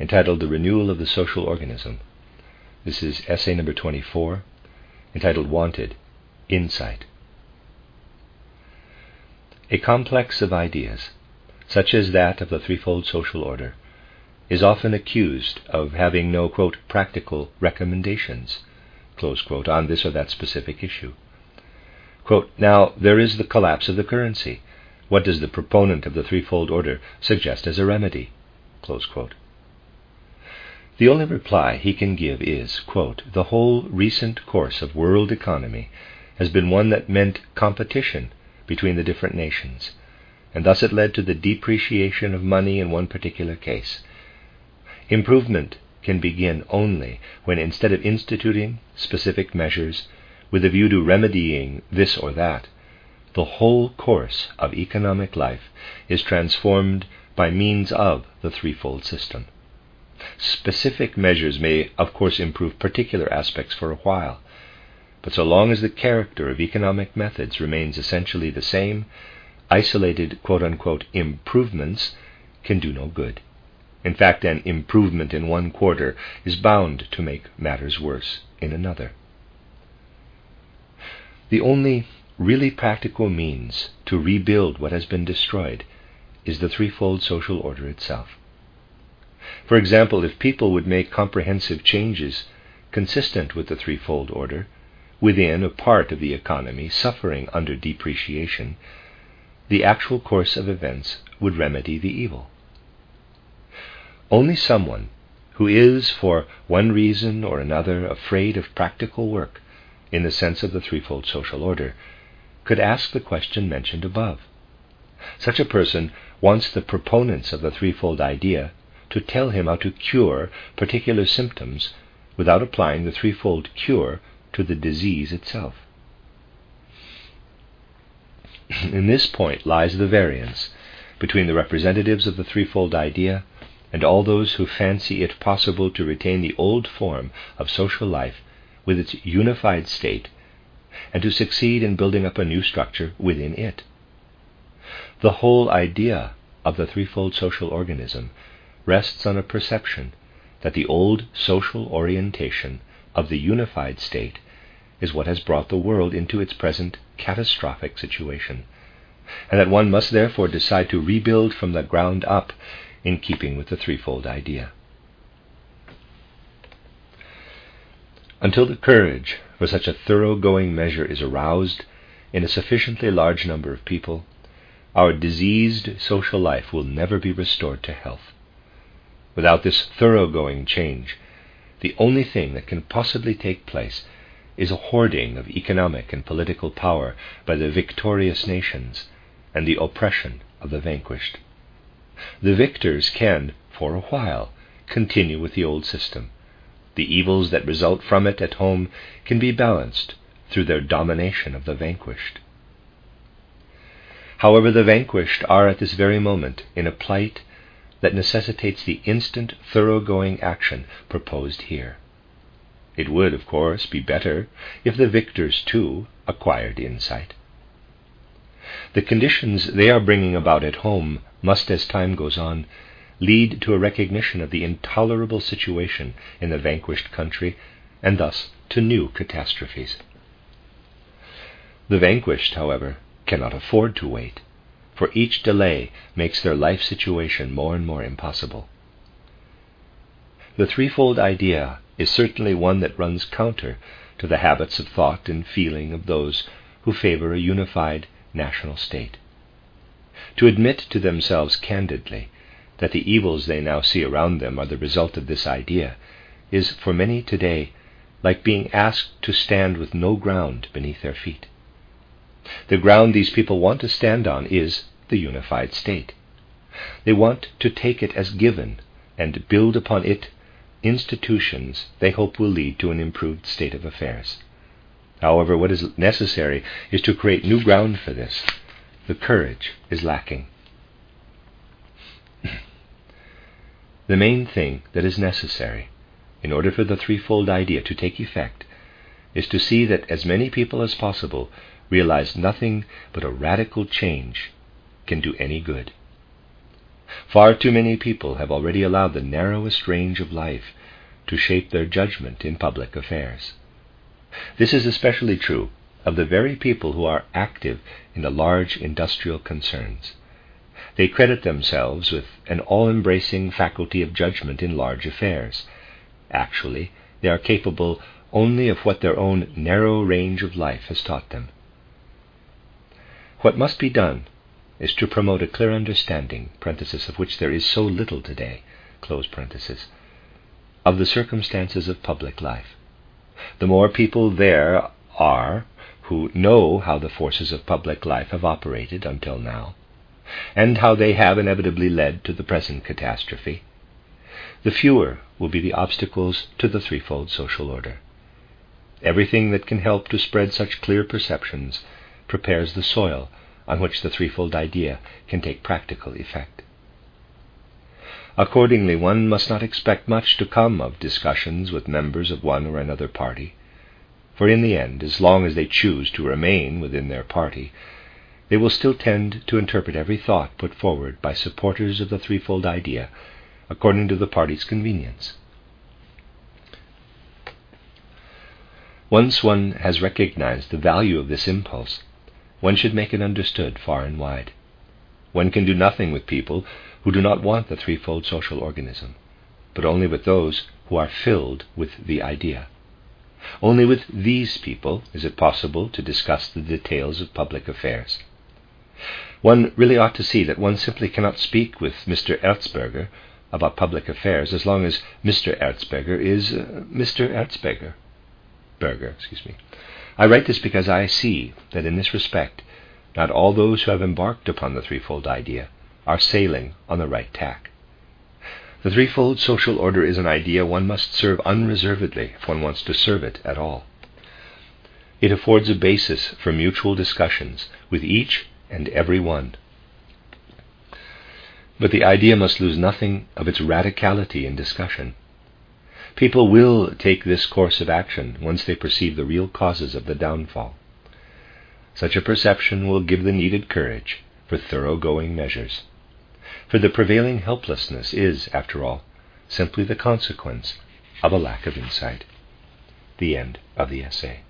entitled The Renewal of the Social Organism. This is essay number 24, entitled Wanted Insight. A complex of ideas, such as that of the threefold social order, is often accused of having no quote, practical recommendations quote, on this or that specific issue. Quote, now, there is the collapse of the currency. What does the proponent of the threefold order suggest as a remedy? The only reply he can give is, quote, The whole recent course of world economy has been one that meant competition between the different nations, and thus it led to the depreciation of money in one particular case. Improvement can begin only when, instead of instituting specific measures with a view to remedying this or that, the whole course of economic life is transformed by means of the threefold system. Specific measures may, of course, improve particular aspects for a while, but so long as the character of economic methods remains essentially the same, isolated unquote, improvements can do no good. In fact, an improvement in one quarter is bound to make matters worse in another. The only really practical means to rebuild what has been destroyed is the threefold social order itself. For example, if people would make comprehensive changes consistent with the threefold order within a part of the economy suffering under depreciation, the actual course of events would remedy the evil. Only someone who is, for one reason or another, afraid of practical work in the sense of the threefold social order could ask the question mentioned above. Such a person wants the proponents of the threefold idea to tell him how to cure particular symptoms without applying the threefold cure to the disease itself. In this point lies the variance between the representatives of the threefold idea and all those who fancy it possible to retain the old form of social life with its unified state and to succeed in building up a new structure within it. The whole idea of the threefold social organism rests on a perception that the old social orientation of the unified state is what has brought the world into its present catastrophic situation, and that one must therefore decide to rebuild from the ground up in keeping with the threefold idea. Until the courage for such a thoroughgoing measure is aroused in a sufficiently large number of people, our diseased social life will never be restored to health. Without this thoroughgoing change, the only thing that can possibly take place is a hoarding of economic and political power by the victorious nations and the oppression of the vanquished. The victors can, for a while, continue with the old system. The evils that result from it at home can be balanced through their domination of the vanquished. However, the vanquished are at this very moment in a plight that necessitates the instant, thoroughgoing action proposed here. It would, of course, be better if the victors, too, acquired insight. The conditions they are bringing about at home must, as time goes on, lead to a recognition of the intolerable situation in the vanquished country, and thus to new catastrophes. The vanquished, however, cannot afford to wait for each delay makes their life situation more and more impossible. The threefold idea is certainly one that runs counter to the habits of thought and feeling of those who favor a unified national state. To admit to themselves candidly that the evils they now see around them are the result of this idea is for many today like being asked to stand with no ground beneath their feet. The ground these people want to stand on is the unified state. They want to take it as given and build upon it institutions they hope will lead to an improved state of affairs. However, what is necessary is to create new ground for this. The courage is lacking. the main thing that is necessary in order for the threefold idea to take effect is to see that as many people as possible realize nothing but a radical change can do any good. Far too many people have already allowed the narrowest range of life to shape their judgment in public affairs. This is especially true of the very people who are active in the large industrial concerns. They credit themselves with an all embracing faculty of judgment in large affairs. Actually, they are capable only of what their own narrow range of life has taught them. What must be done is to promote a clear understanding, of which there is so little today, of the circumstances of public life. The more people there are who know how the forces of public life have operated until now, and how they have inevitably led to the present catastrophe, the fewer will be the obstacles to the threefold social order. Everything that can help to spread such clear perceptions prepares the soil on which the threefold idea can take practical effect. Accordingly, one must not expect much to come of discussions with members of one or another party, for in the end, as long as they choose to remain within their party, they will still tend to interpret every thought put forward by supporters of the threefold idea according to the party's convenience. Once one has recognized the value of this impulse, one should make it understood far and wide. One can do nothing with people who do not want the threefold social organism, but only with those who are filled with the idea. Only with these people is it possible to discuss the details of public affairs. One really ought to see that one simply cannot speak with Mr. Erzberger about public affairs as long as Mr. Erzberger is uh, Mr. Erzberger. Berger, excuse me. I write this because I see that in this respect, not all those who have embarked upon the threefold idea are sailing on the right tack. The threefold social order is an idea one must serve unreservedly if one wants to serve it at all. It affords a basis for mutual discussions with each and every one. But the idea must lose nothing of its radicality in discussion. People will take this course of action once they perceive the real causes of the downfall. Such a perception will give the needed courage for thoroughgoing measures. For the prevailing helplessness is, after all, simply the consequence of a lack of insight. The end of the essay.